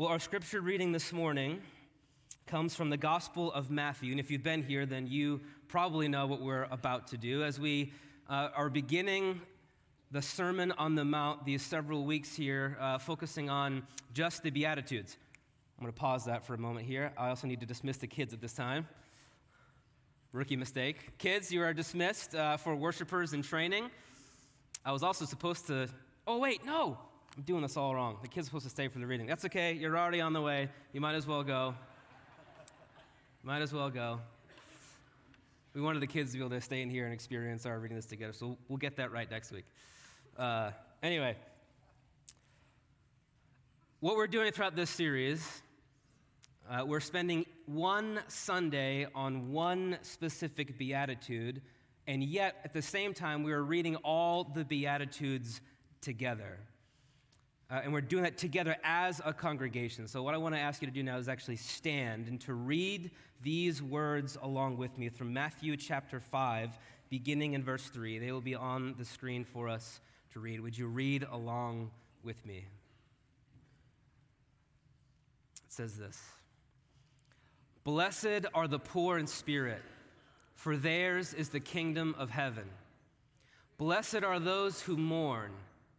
Well, our scripture reading this morning comes from the Gospel of Matthew. And if you've been here, then you probably know what we're about to do. As we uh, are beginning the Sermon on the Mount these several weeks here, uh, focusing on just the Beatitudes. I'm going to pause that for a moment here. I also need to dismiss the kids at this time. Rookie mistake. Kids, you are dismissed uh, for worshipers in training. I was also supposed to. Oh, wait, no. I'm doing this all wrong. The kid's are supposed to stay for the reading. That's okay. You're already on the way. You might as well go. Might as well go. We wanted the kids to be able to stay in here and experience our reading this together, so we'll get that right next week. Uh, anyway, what we're doing throughout this series, uh, we're spending one Sunday on one specific beatitude, and yet at the same time, we are reading all the beatitudes together. Uh, and we're doing that together as a congregation. So, what I want to ask you to do now is actually stand and to read these words along with me from Matthew chapter 5, beginning in verse 3. They will be on the screen for us to read. Would you read along with me? It says this Blessed are the poor in spirit, for theirs is the kingdom of heaven. Blessed are those who mourn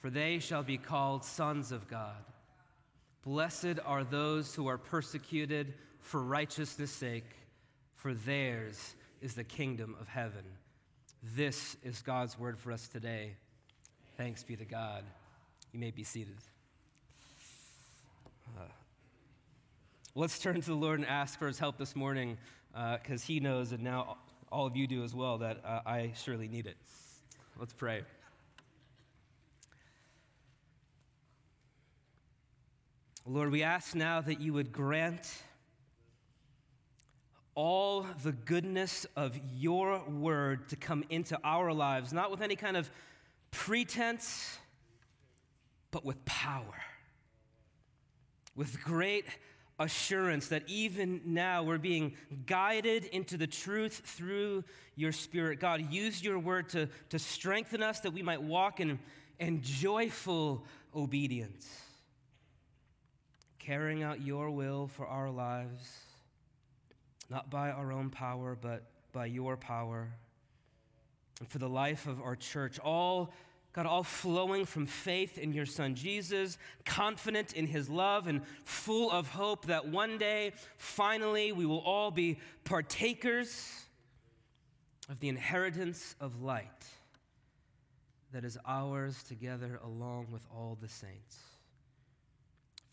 for they shall be called sons of God. Blessed are those who are persecuted for righteousness' sake, for theirs is the kingdom of heaven. This is God's word for us today. Thanks be to God. You may be seated. Uh, let's turn to the Lord and ask for his help this morning because uh, he knows, and now all of you do as well, that uh, I surely need it. Let's pray. Lord, we ask now that you would grant all the goodness of your word to come into our lives, not with any kind of pretense, but with power. With great assurance that even now we're being guided into the truth through your Spirit. God, use your word to, to strengthen us that we might walk in, in joyful obedience carrying out your will for our lives, not by our own power, but by your power. And for the life of our church, all God, all flowing from faith in your Son Jesus, confident in his love and full of hope that one day, finally, we will all be partakers of the inheritance of light that is ours together along with all the saints.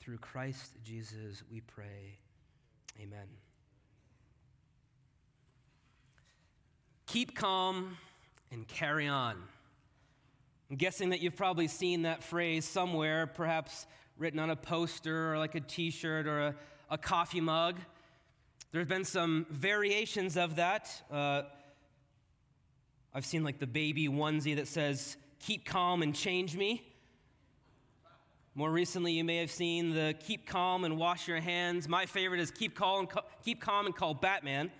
Through Christ Jesus, we pray. Amen. Keep calm and carry on. I'm guessing that you've probably seen that phrase somewhere, perhaps written on a poster or like a t shirt or a, a, coffee mug. There's been some variations of that. Uh, I've seen like the baby onesie that says, Keep calm and change me. More recently, you may have seen the keep calm and wash your hands. My favorite is keep, calm, keep calm and call Batman.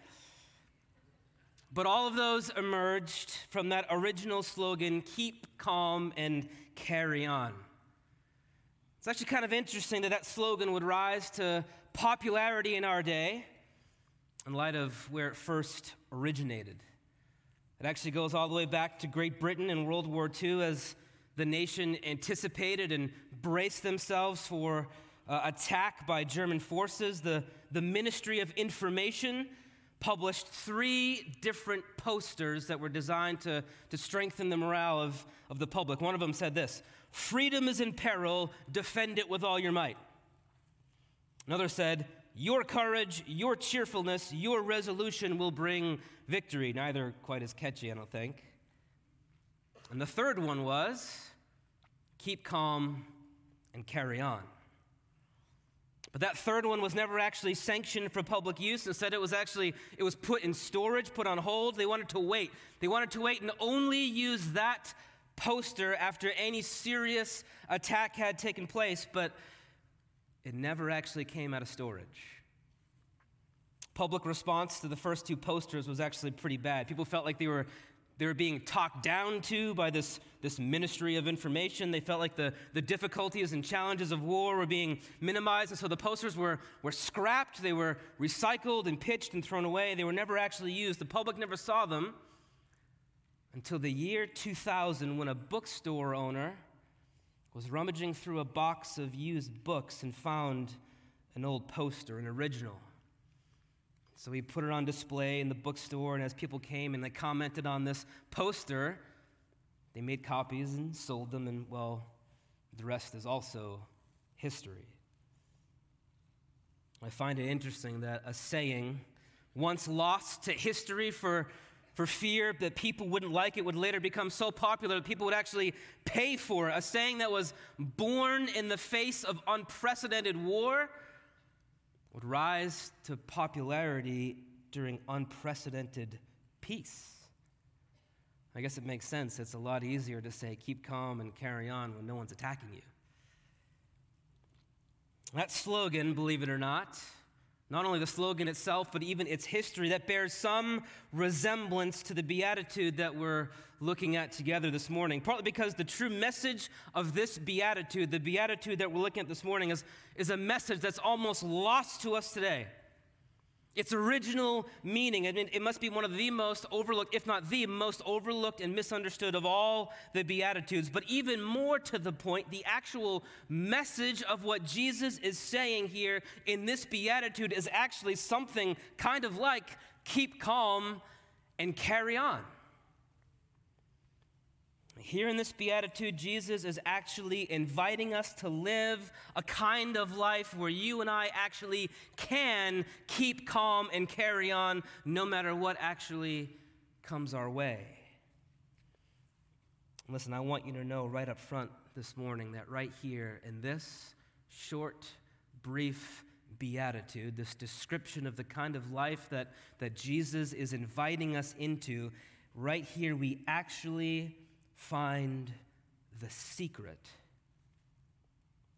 But all of those emerged from that original slogan keep calm and carry on. It's actually kind of interesting that that slogan would rise to popularity in our day in light of where it first originated. It actually goes all the way back to Great Britain in World War II as the nation anticipated and braced themselves for uh, attack by German forces. The, the Ministry of Information published three different posters that were designed to, to strengthen the morale of, of the public. One of them said this Freedom is in peril, defend it with all your might. Another said, Your courage, your cheerfulness, your resolution will bring victory. Neither quite as catchy, I don't think. And the third one was, Keep calm and carry on. But that third one was never actually sanctioned for public use. Instead, it was actually it was put in storage, put on hold. They wanted to wait. They wanted to wait and only use that poster after any serious attack had taken place, but it never actually came out of storage. Public response to the first two posters was actually pretty bad. People felt like they were they were being talked down to by this, this ministry of information. They felt like the, the difficulties and challenges of war were being minimized. And so the posters were, were scrapped, they were recycled and pitched and thrown away. They were never actually used. The public never saw them until the year 2000 when a bookstore owner was rummaging through a box of used books and found an old poster, an original. So we put it on display in the bookstore, and as people came and they commented on this poster, they made copies and sold them, and well, the rest is also history. I find it interesting that a saying, once lost to history for, for fear that people wouldn't like it, would later become so popular that people would actually pay for it. A saying that was born in the face of unprecedented war would rise to popularity during unprecedented peace. I guess it makes sense. It's a lot easier to say, keep calm and carry on when no one's attacking you. That slogan, believe it or not, not only the slogan itself, but even its history, that bears some resemblance to the beatitude that we're looking at together this morning. Partly because the true message of this beatitude, the beatitude that we're looking at this morning, is, is a message that's almost lost to us today. Its original meaning, I mean, it must be one of the most overlooked, if not the most overlooked and misunderstood of all the Beatitudes. But even more to the point, the actual message of what Jesus is saying here in this Beatitude is actually something kind of like keep calm and carry on. Here in this beatitude, Jesus is actually inviting us to live a kind of life where you and I actually can keep calm and carry on no matter what actually comes our way. Listen, I want you to know right up front this morning that right here in this short, brief beatitude, this description of the kind of life that, that Jesus is inviting us into, right here we actually find the secret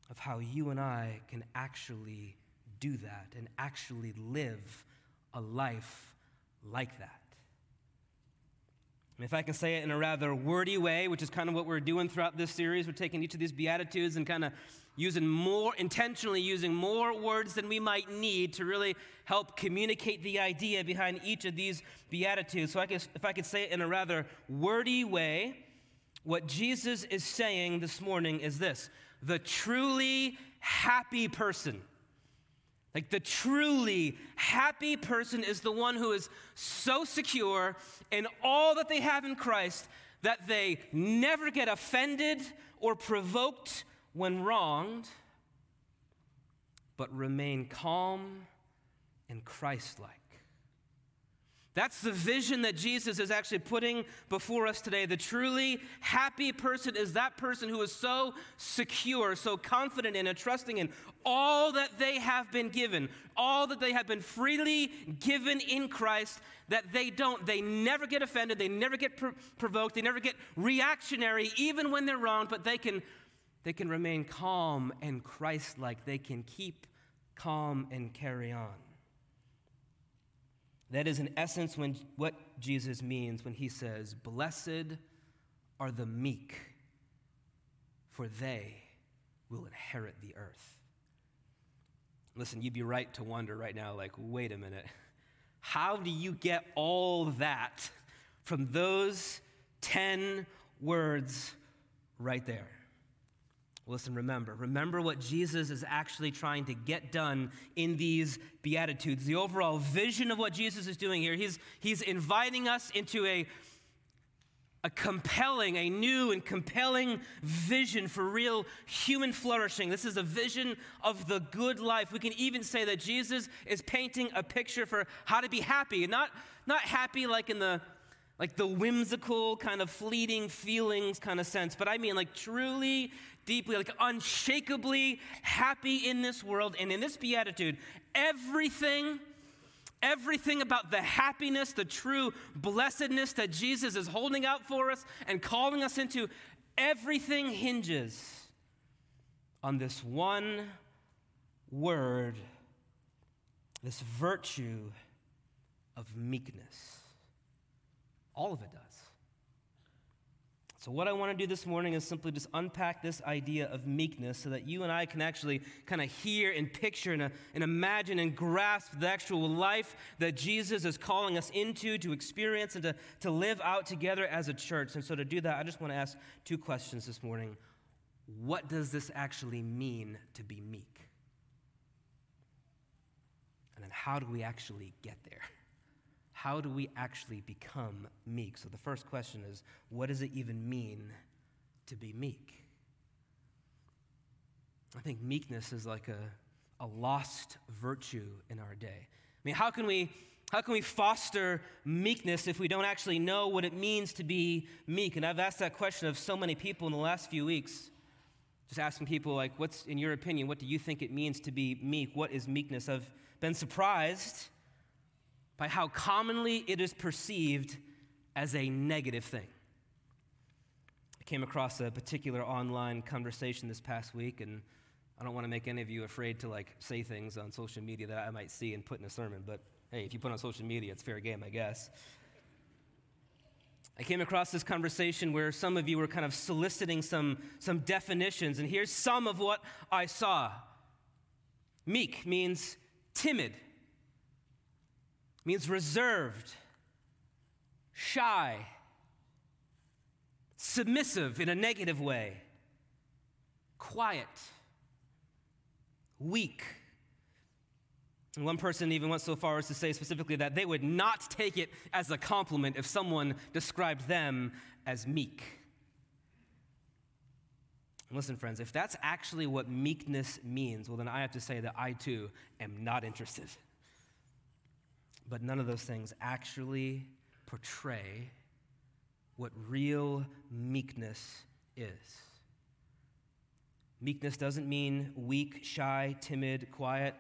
of how you and I can actually do that and actually live a life like that. And if I can say it in a rather wordy way, which is kind of what we're doing throughout this series, we're taking each of these Beatitudes and kind of using more, intentionally using more words than we might need to really help communicate the idea behind each of these Beatitudes. So I if I could say it in a rather wordy way, what Jesus is saying this morning is this the truly happy person. Like the truly happy person is the one who is so secure in all that they have in Christ that they never get offended or provoked when wronged, but remain calm and Christ like. That's the vision that Jesus is actually putting before us today. The truly happy person is that person who is so secure, so confident in and trusting in all that they have been given, all that they have been freely given in Christ, that they don't, they never get offended, they never get pr- provoked, they never get reactionary, even when they're wrong, but they can, they can remain calm and Christ like. They can keep calm and carry on. That is, in essence, when, what Jesus means when he says, Blessed are the meek, for they will inherit the earth. Listen, you'd be right to wonder right now, like, wait a minute. How do you get all that from those 10 words right there? Listen, remember. Remember what Jesus is actually trying to get done in these Beatitudes. The overall vision of what Jesus is doing here. He's, he's inviting us into a, a compelling, a new and compelling vision for real human flourishing. This is a vision of the good life. We can even say that Jesus is painting a picture for how to be happy. and Not, not happy like in the like the whimsical, kind of fleeting feelings kind of sense, but I mean like truly deeply, like unshakably happy in this world. And in this beatitude, everything, everything about the happiness, the true blessedness that Jesus is holding out for us and calling us into, everything hinges on this one word, this virtue of meekness. All of it does. So, what I want to do this morning is simply just unpack this idea of meekness so that you and I can actually kind of hear and picture and, uh, and imagine and grasp the actual life that Jesus is calling us into to experience and to, to live out together as a church. And so, to do that, I just want to ask two questions this morning. What does this actually mean to be meek? And then, how do we actually get there? how do we actually become meek? So the first question is what does it even mean to be meek? I think meekness is like a, a lost virtue in our day. I mean, how can we how can we foster meekness if we don't actually know what it means to be meek? And I've asked that question of so many people in the last few weeks. Just asking people, like, what's, in your opinion, what do you think it means to be meek? What is meekness? I've been surprised by how commonly it is perceived as a negative thing. I came across a particular online conversation this past week, and I don't want to make any of you afraid to like say things on social media that I might see and put in a sermon, but hey, if you put on social media, it's fair game, I guess. I came across this conversation where some of you were kind of soliciting some, some definitions, and here's some of what I saw. Meek means timid means reserved, shy, submissive in a negative way, quiet, weak. And one person even went so far as to say specifically that they would not take it as a compliment if someone described them as meek. And listen, friends, if that's actually what meekness means, well, then I have to say that I too am not interested but none of those things actually portray what real meekness is. Meekness doesn't mean weak, shy, timid, quiet.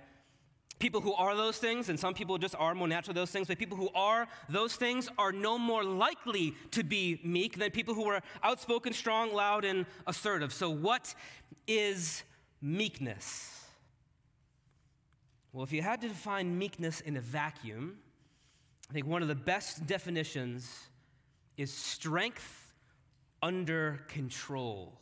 People who are those things, and some people just are more natural those things, but people who are those things are no more likely to be meek than people who are outspoken, strong, loud, and assertive. So, what is meekness? Well, if you had to define meekness in a vacuum, I think one of the best definitions is strength under control.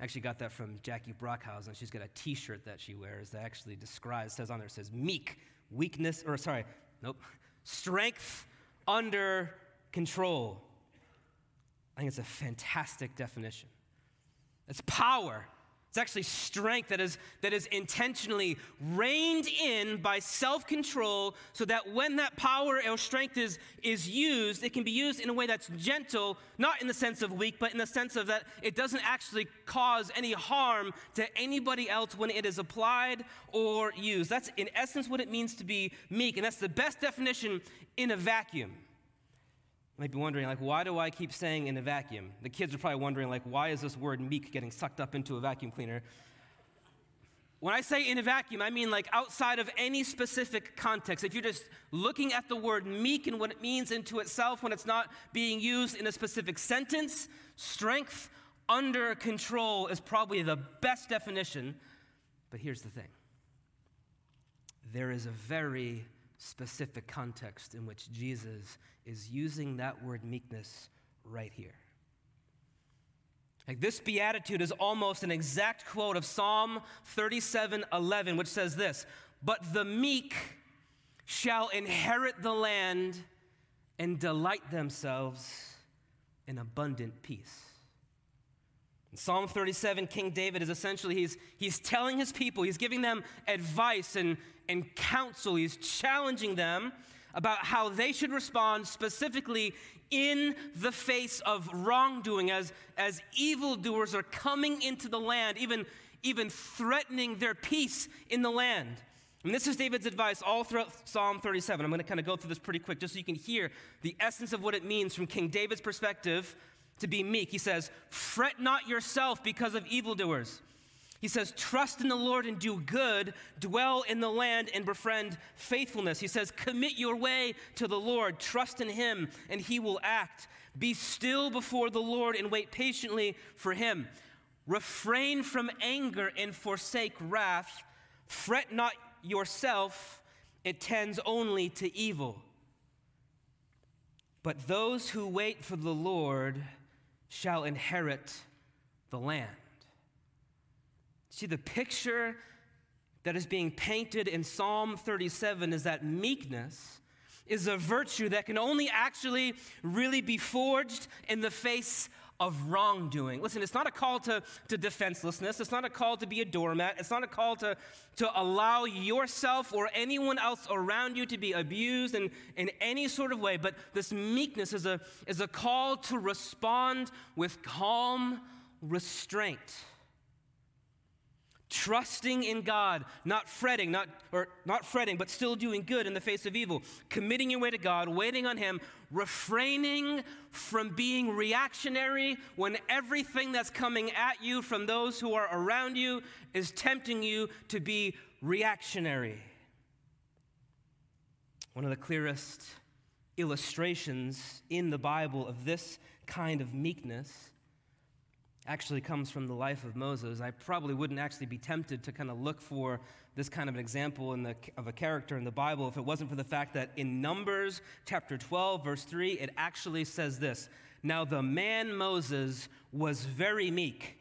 I actually got that from Jackie Brockhausen. She's got a t shirt that she wears that actually describes, says on there, says meek, weakness, or sorry, nope, strength under control. I think it's a fantastic definition. It's power it's actually strength that is, that is intentionally reined in by self control so that when that power or strength is, is used, it can be used in a way that's gentle, not in the sense of weak, but in the sense of that it doesn't actually cause any harm to anybody else when it is applied or used. That's in essence what it means to be meek, and that's the best definition in a vacuum might be wondering, like, why do I keep saying in a vacuum? The kids are probably wondering, like, why is this word meek getting sucked up into a vacuum cleaner? When I say in a vacuum, I mean like outside of any specific context. If you're just looking at the word meek and what it means into itself when it's not being used in a specific sentence, strength under control is probably the best definition. But here's the thing there is a very specific context in which Jesus is using that word meekness right here. Like this beatitude is almost an exact quote of Psalm 37 11, which says this But the meek shall inherit the land and delight themselves in abundant peace. In Psalm 37, King David is essentially, he's, he's telling his people, he's giving them advice and, and counsel, he's challenging them about how they should respond specifically in the face of wrongdoing as, as evildoers are coming into the land, even, even threatening their peace in the land. And this is David's advice all throughout Psalm 37. I'm going to kind of go through this pretty quick just so you can hear the essence of what it means from King David's perspective to be meek. He says, Fret not yourself because of evildoers. He says, Trust in the Lord and do good, dwell in the land and befriend faithfulness. He says, Commit your way to the Lord, trust in Him, and He will act. Be still before the Lord and wait patiently for Him. Refrain from anger and forsake wrath. Fret not yourself, it tends only to evil. But those who wait for the Lord shall inherit the land. See, the picture that is being painted in Psalm 37 is that meekness is a virtue that can only actually really be forged in the face of wrongdoing. Listen, it's not a call to, to defenselessness. It's not a call to be a doormat. It's not a call to, to allow yourself or anyone else around you to be abused in, in any sort of way. But this meekness is a, is a call to respond with calm restraint trusting in God, not fretting, not or not fretting, but still doing good in the face of evil, committing your way to God, waiting on him, refraining from being reactionary when everything that's coming at you from those who are around you is tempting you to be reactionary. One of the clearest illustrations in the Bible of this kind of meekness actually comes from the life of Moses. I probably wouldn't actually be tempted to kind of look for this kind of an example in the, of a character in the Bible if it wasn't for the fact that in Numbers chapter 12, verse 3, it actually says this Now the man Moses was very meek,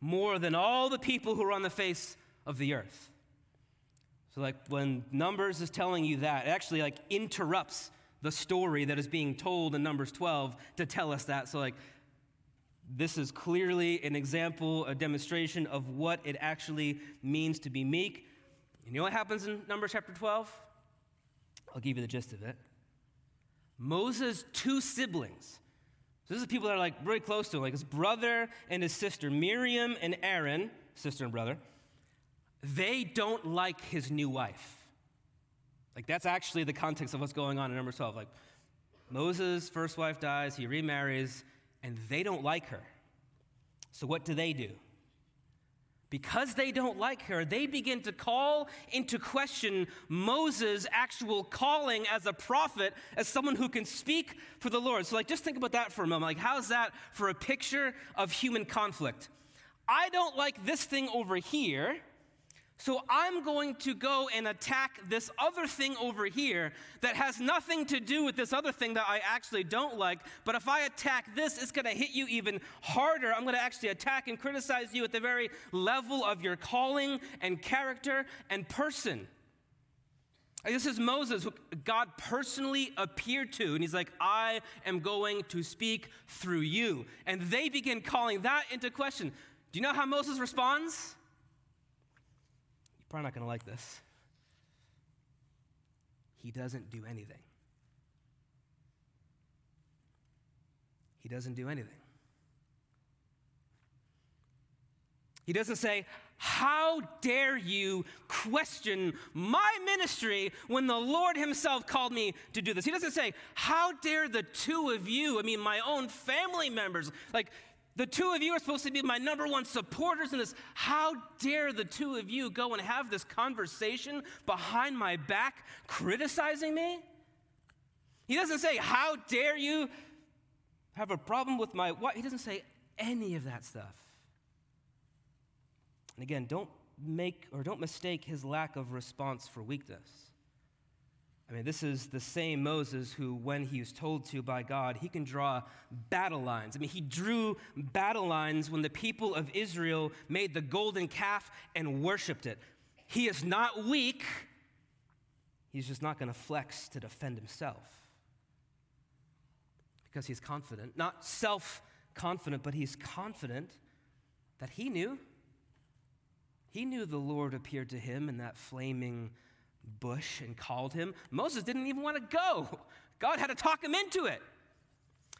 more than all the people who are on the face of the earth. So, like when Numbers is telling you that, it actually like interrupts the story that is being told in Numbers 12 to tell us that. So, like, this is clearly an example, a demonstration of what it actually means to be meek. You know what happens in Numbers chapter 12? I'll give you the gist of it. Moses' two siblings. So this is people that are like really close to him, like his brother and his sister, Miriam and Aaron, sister and brother. They don't like his new wife. Like that's actually the context of what's going on in Numbers 12. Like Moses' first wife dies, he remarries, and they don't like her. So, what do they do? Because they don't like her, they begin to call into question Moses' actual calling as a prophet, as someone who can speak for the Lord. So, like, just think about that for a moment. Like, how's that for a picture of human conflict? I don't like this thing over here. So I'm going to go and attack this other thing over here that has nothing to do with this other thing that I actually don't like. But if I attack this, it's going to hit you even harder. I'm going to actually attack and criticize you at the very level of your calling and character and person. This is Moses, who God personally appeared to, and he's like, I am going to speak through you. And they begin calling that into question. Do you know how Moses responds? Probably not going to like this. He doesn't do anything. He doesn't do anything. He doesn't say, How dare you question my ministry when the Lord Himself called me to do this? He doesn't say, How dare the two of you, I mean, my own family members, like, the two of you are supposed to be my number one supporters in this. How dare the two of you go and have this conversation behind my back criticizing me? He doesn't say, How dare you have a problem with my what? He doesn't say any of that stuff. And again, don't make or don't mistake his lack of response for weakness. I mean, this is the same Moses who, when he was told to by God, he can draw battle lines. I mean, he drew battle lines when the people of Israel made the golden calf and worshiped it. He is not weak, he's just not going to flex to defend himself because he's confident. Not self confident, but he's confident that he knew. He knew the Lord appeared to him in that flaming bush and called him. Moses didn't even want to go. God had to talk him into it.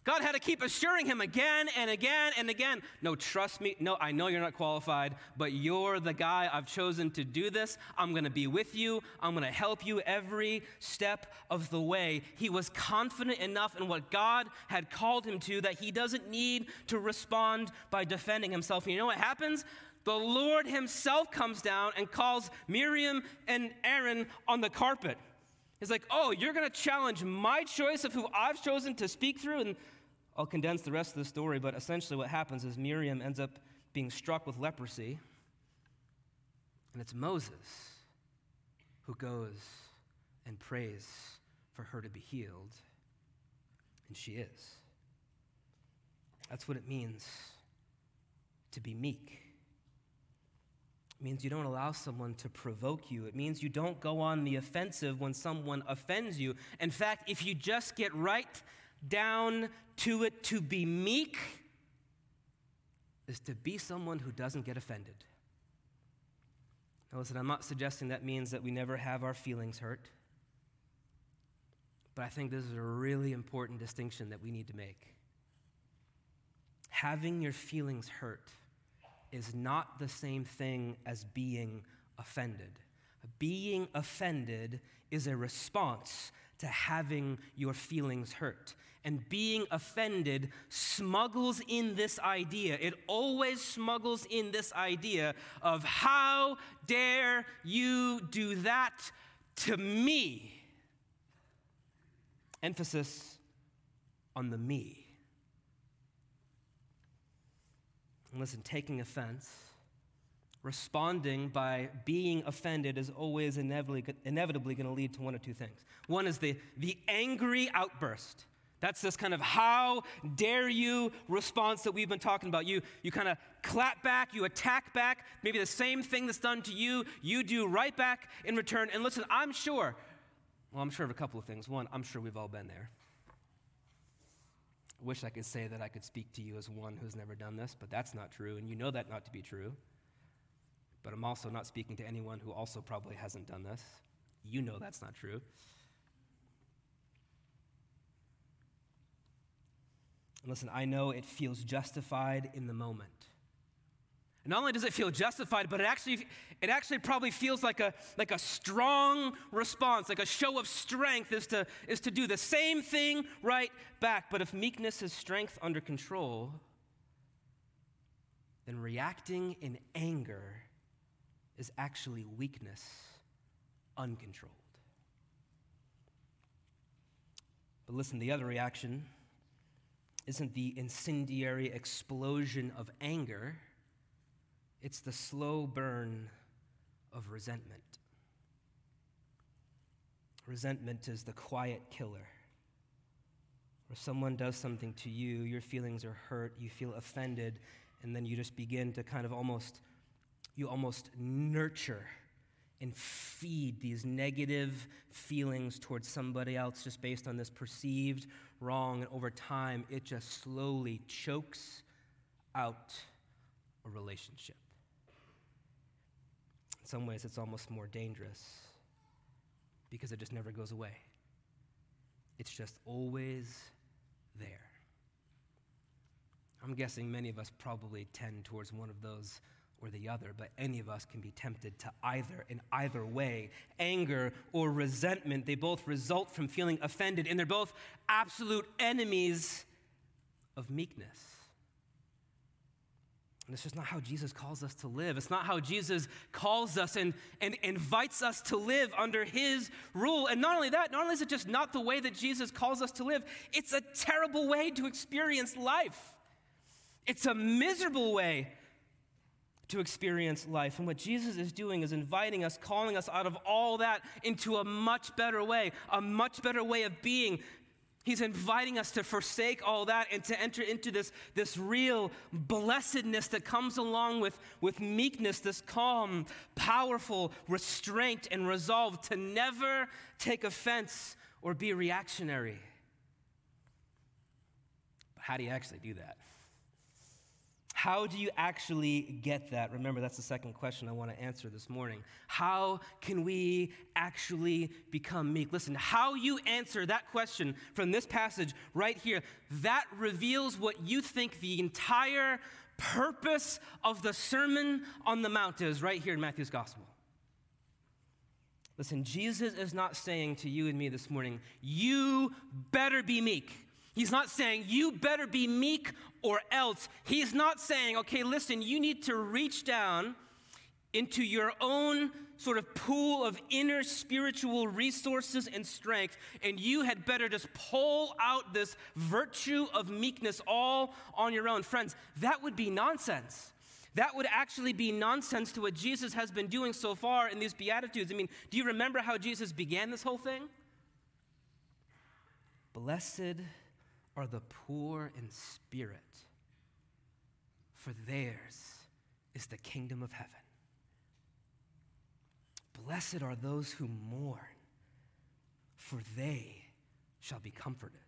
God had to keep assuring him again and again and again no, trust me. No, I know you're not qualified, but you're the guy I've chosen to do this. I'm going to be with you. I'm going to help you every step of the way. He was confident enough in what God had called him to that he doesn't need to respond by defending himself. You know what happens? The Lord himself comes down and calls Miriam and Aaron on the carpet. He's like, Oh, you're going to challenge my choice of who I've chosen to speak through? And I'll condense the rest of the story, but essentially what happens is Miriam ends up being struck with leprosy, and it's Moses who goes and prays for her to be healed, and she is. That's what it means to be meek. It means you don't allow someone to provoke you. It means you don't go on the offensive when someone offends you. In fact, if you just get right down to it to be meek is to be someone who doesn't get offended. Now, listen, I'm not suggesting that means that we never have our feelings hurt, but I think this is a really important distinction that we need to make. Having your feelings hurt is not the same thing as being offended. Being offended is a response to having your feelings hurt. And being offended smuggles in this idea. It always smuggles in this idea of how dare you do that to me? Emphasis on the me. And listen, taking offense responding by being offended is always inevitably, inevitably going to lead to one of two things. One is the, the angry outburst. That's this kind of how dare you response that we've been talking about. You, you kind of clap back, you attack back, maybe the same thing that's done to you, you do right back in return. And listen, I'm sure, well, I'm sure of a couple of things. One, I'm sure we've all been there. Wish I could say that I could speak to you as one who's never done this, but that's not true, and you know that not to be true. But I'm also not speaking to anyone who also probably hasn't done this. You know that's not true. And listen, I know it feels justified in the moment. Not only does it feel justified, but it actually, it actually probably feels like a, like a strong response, like a show of strength is to, is to do the same thing right back. But if meekness is strength under control, then reacting in anger is actually weakness uncontrolled. But listen, the other reaction isn't the incendiary explosion of anger, it's the slow burn of resentment. Resentment is the quiet killer. Where someone does something to you, your feelings are hurt, you feel offended, and then you just begin to kind of almost you almost nurture and feed these negative feelings towards somebody else just based on this perceived wrong. And over time, it just slowly chokes out a relationship. In some ways, it's almost more dangerous because it just never goes away. It's just always there. I'm guessing many of us probably tend towards one of those or the other, but any of us can be tempted to either in either way. Anger or resentment, they both result from feeling offended, and they're both absolute enemies of meekness. And it's just not how Jesus calls us to live. It's not how Jesus calls us and, and invites us to live under his rule. And not only that, not only is it just not the way that Jesus calls us to live, it's a terrible way to experience life. It's a miserable way to experience life. And what Jesus is doing is inviting us, calling us out of all that into a much better way, a much better way of being. He's inviting us to forsake all that and to enter into this, this real blessedness that comes along with, with meekness, this calm, powerful restraint and resolve to never take offense or be reactionary. But how do you actually do that? How do you actually get that? Remember, that's the second question I want to answer this morning. How can we actually become meek? Listen, how you answer that question from this passage right here, that reveals what you think the entire purpose of the Sermon on the Mount is right here in Matthew's Gospel. Listen, Jesus is not saying to you and me this morning, you better be meek. He's not saying, you better be meek or else. He's not saying, okay, listen, you need to reach down into your own sort of pool of inner spiritual resources and strength, and you had better just pull out this virtue of meekness all on your own. Friends, that would be nonsense. That would actually be nonsense to what Jesus has been doing so far in these Beatitudes. I mean, do you remember how Jesus began this whole thing? Blessed are the poor in spirit, for theirs is the kingdom of heaven. Blessed are those who mourn, for they shall be comforted.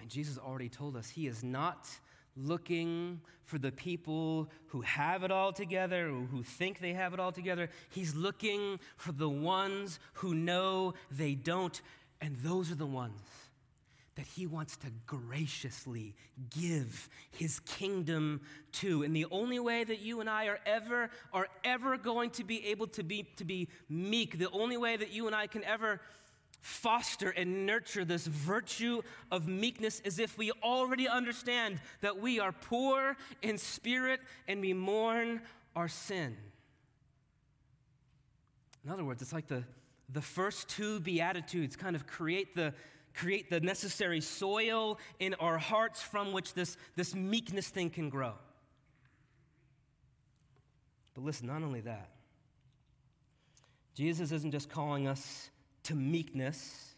And Jesus already told us he is not looking for the people who have it all together who think they have it all together. He's looking for the ones who know they don't, and those are the ones that he wants to graciously give his kingdom to. And the only way that you and I are ever are ever going to be able to be to be meek, the only way that you and I can ever foster and nurture this virtue of meekness is if we already understand that we are poor in spirit and we mourn our sin. In other words, it's like the, the first two Beatitudes kind of create the, create the necessary soil in our hearts from which this, this meekness thing can grow. But listen, not only that, Jesus isn't just calling us to meekness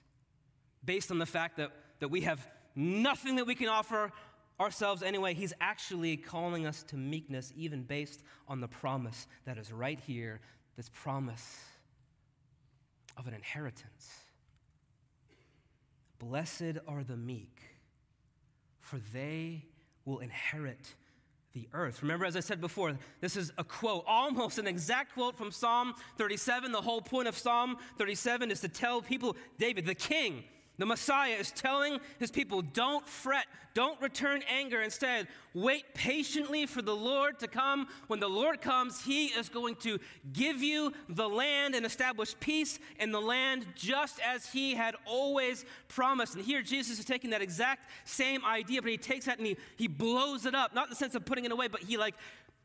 based on the fact that, that we have nothing that we can offer ourselves anyway. He's actually calling us to meekness, even based on the promise that is right here this promise of an inheritance. Blessed are the meek, for they will inherit the earth. Remember, as I said before, this is a quote, almost an exact quote from Psalm 37. The whole point of Psalm 37 is to tell people, David, the king, the Messiah is telling his people, don't fret, don't return anger. Instead, wait patiently for the Lord to come. When the Lord comes, he is going to give you the land and establish peace in the land just as he had always promised. And here, Jesus is taking that exact same idea, but he takes that and he, he blows it up, not in the sense of putting it away, but he like,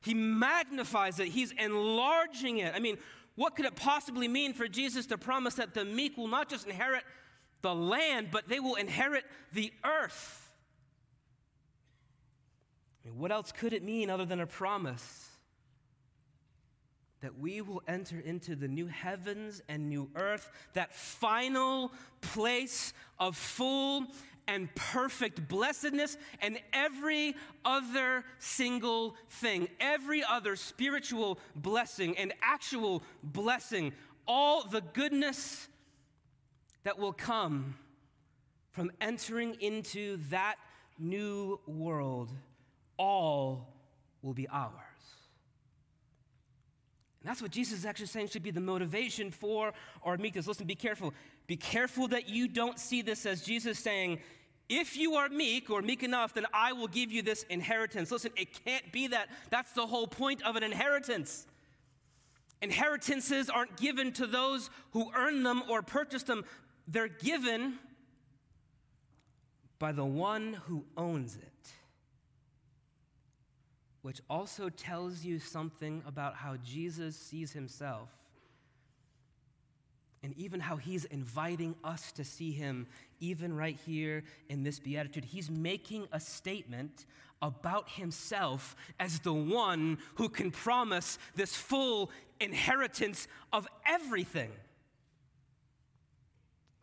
he magnifies it, he's enlarging it. I mean, what could it possibly mean for Jesus to promise that the meek will not just inherit the land, but they will inherit the earth. I mean, what else could it mean other than a promise that we will enter into the new heavens and new earth, that final place of full and perfect blessedness and every other single thing, every other spiritual blessing and actual blessing, all the goodness that will come from entering into that new world, all will be ours. And that's what Jesus is actually saying should be the motivation for our meekness. Listen, be careful. Be careful that you don't see this as Jesus saying, if you are meek or meek enough, then I will give you this inheritance. Listen, it can't be that. That's the whole point of an inheritance. Inheritances aren't given to those who earn them or purchase them, they're given by the one who owns it. Which also tells you something about how Jesus sees himself and even how he's inviting us to see him, even right here in this beatitude. He's making a statement about himself as the one who can promise this full inheritance of everything.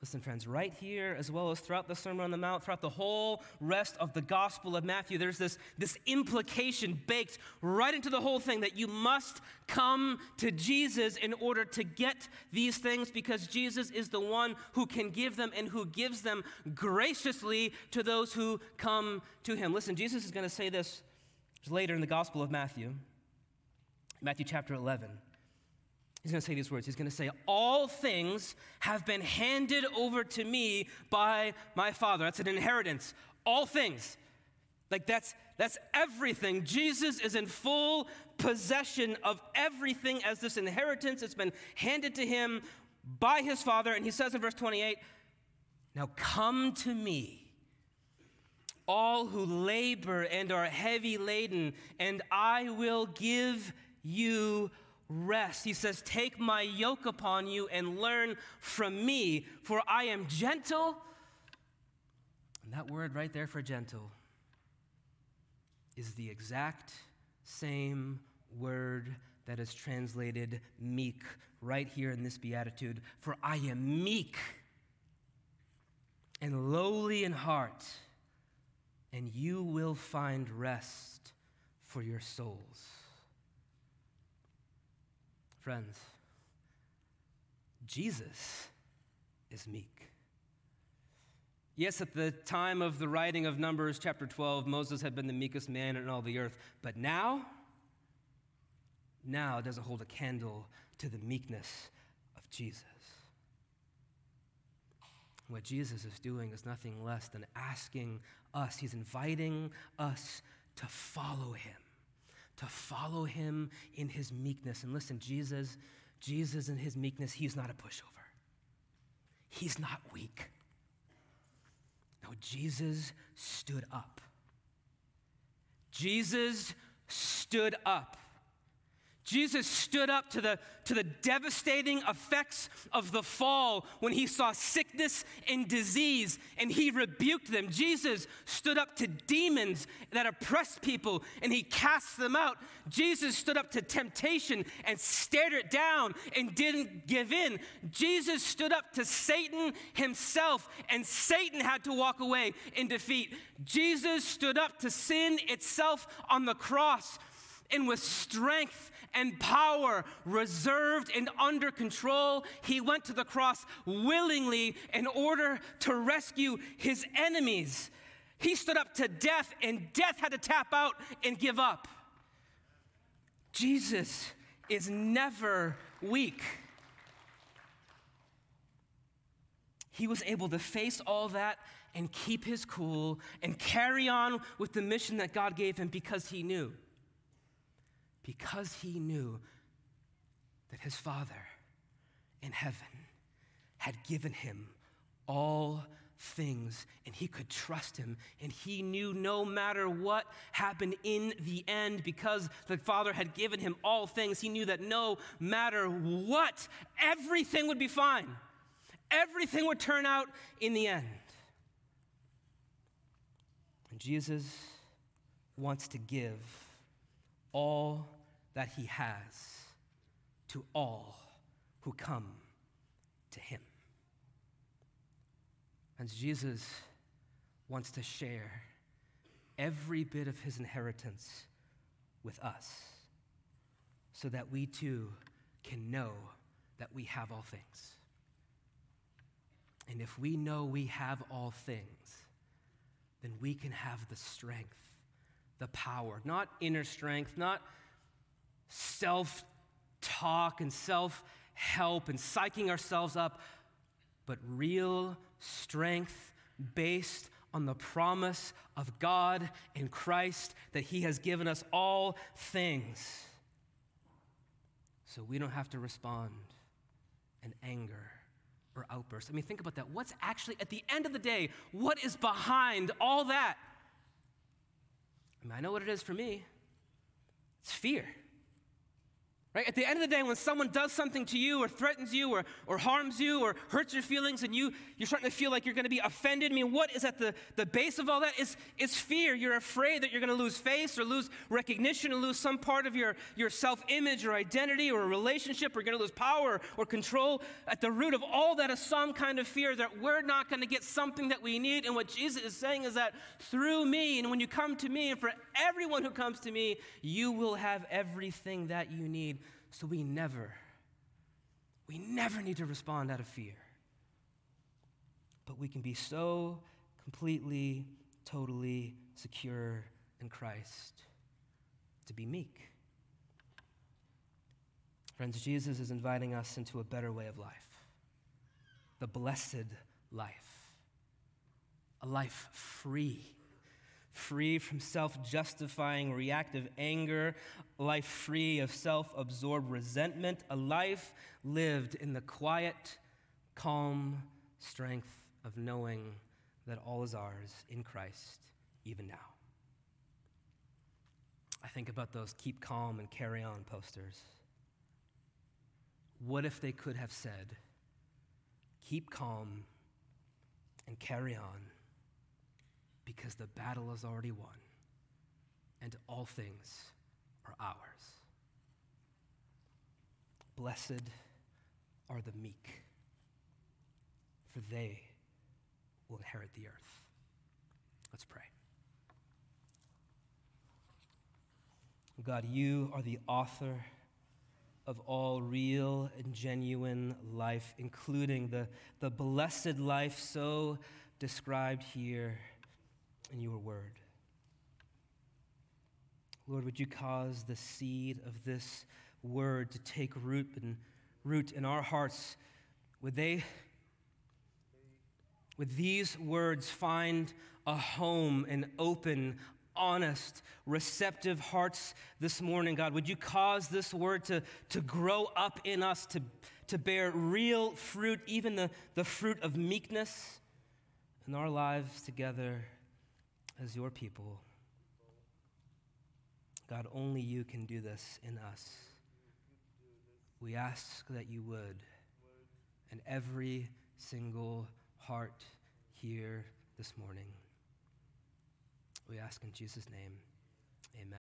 Listen, friends, right here, as well as throughout the Sermon on the Mount, throughout the whole rest of the Gospel of Matthew, there's this, this implication baked right into the whole thing that you must come to Jesus in order to get these things because Jesus is the one who can give them and who gives them graciously to those who come to him. Listen, Jesus is going to say this Later in the Gospel of Matthew, Matthew chapter 11, he's going to say these words. He's going to say, All things have been handed over to me by my Father. That's an inheritance. All things. Like that's that's everything. Jesus is in full possession of everything as this inheritance. It's been handed to him by his Father. And he says in verse 28 Now come to me, all who labor and are heavy laden, and I will give you rest. He says, Take my yoke upon you and learn from me, for I am gentle. And that word right there for gentle is the exact same word that is translated meek right here in this beatitude. For I am meek and lowly in heart, and you will find rest for your souls. Friends, Jesus is meek. Yes, at the time of the writing of Numbers chapter 12, Moses had been the meekest man in all the earth. But now, now it doesn't hold a candle to the meekness of Jesus. What Jesus is doing is nothing less than asking us, He's inviting us to follow Him, to follow Him in His meekness. And listen, Jesus, Jesus in His meekness, He's not a pushover, He's not weak. No, Jesus stood up. Jesus stood up. Jesus stood up to the, to the devastating effects of the fall when he saw sickness and disease and he rebuked them. Jesus stood up to demons that oppressed people and he cast them out. Jesus stood up to temptation and stared it down and didn't give in. Jesus stood up to Satan himself and Satan had to walk away in defeat. Jesus stood up to sin itself on the cross and with strength and power reserved and under control, he went to the cross willingly in order to rescue his enemies. He stood up to death, and death had to tap out and give up. Jesus is never weak. He was able to face all that and keep his cool and carry on with the mission that God gave him because he knew because he knew that his Father in heaven had given him all things and he could trust him. And he knew no matter what happened in the end, because the Father had given him all things, he knew that no matter what, everything would be fine. Everything would turn out in the end. And Jesus wants to give all that he has to all who come to him. And Jesus wants to share every bit of his inheritance with us so that we too can know that we have all things. And if we know we have all things, then we can have the strength the power, not inner strength, not self talk and self help and psyching ourselves up, but real strength based on the promise of God in Christ that He has given us all things. So we don't have to respond in anger or outbursts. I mean, think about that. What's actually, at the end of the day, what is behind all that? I know what it is for me it's fear. Right? At the end of the day, when someone does something to you or threatens you or, or harms you or hurts your feelings and you, you're starting to feel like you're going to be offended, I mean, what is at the, the base of all that is, is fear. You're afraid that you're going to lose face or lose recognition or lose some part of your, your self image or identity or a relationship or you're going to lose power or control. At the root of all that is some kind of fear that we're not going to get something that we need. And what Jesus is saying is that through me, and when you come to me, and for everyone who comes to me, you will have everything that you need. So we never, we never need to respond out of fear. But we can be so completely, totally secure in Christ. to be meek. Friends, Jesus is inviting us into a better way of life the blessed life, a life free. Free from self justifying reactive anger, a life free of self absorbed resentment, a life lived in the quiet, calm strength of knowing that all is ours in Christ, even now. I think about those keep calm and carry on posters. What if they could have said, keep calm and carry on because the battle is already won and all things are ours? Blessed are the meek, for they will inherit the earth. Let's pray. God, you are the author of all real and genuine life, including the, the blessed life so described here in your word. Lord, would you cause the seed of this word to take root and root in our hearts? Would they, would these words find a home and open honest, receptive hearts this morning, God. Would you cause this word to, to grow up in us, to, to bear real fruit, even the, the fruit of meekness in our lives together as your people? God, only you can do this in us. We ask that you would, in every single heart here this morning. We ask in Jesus' name.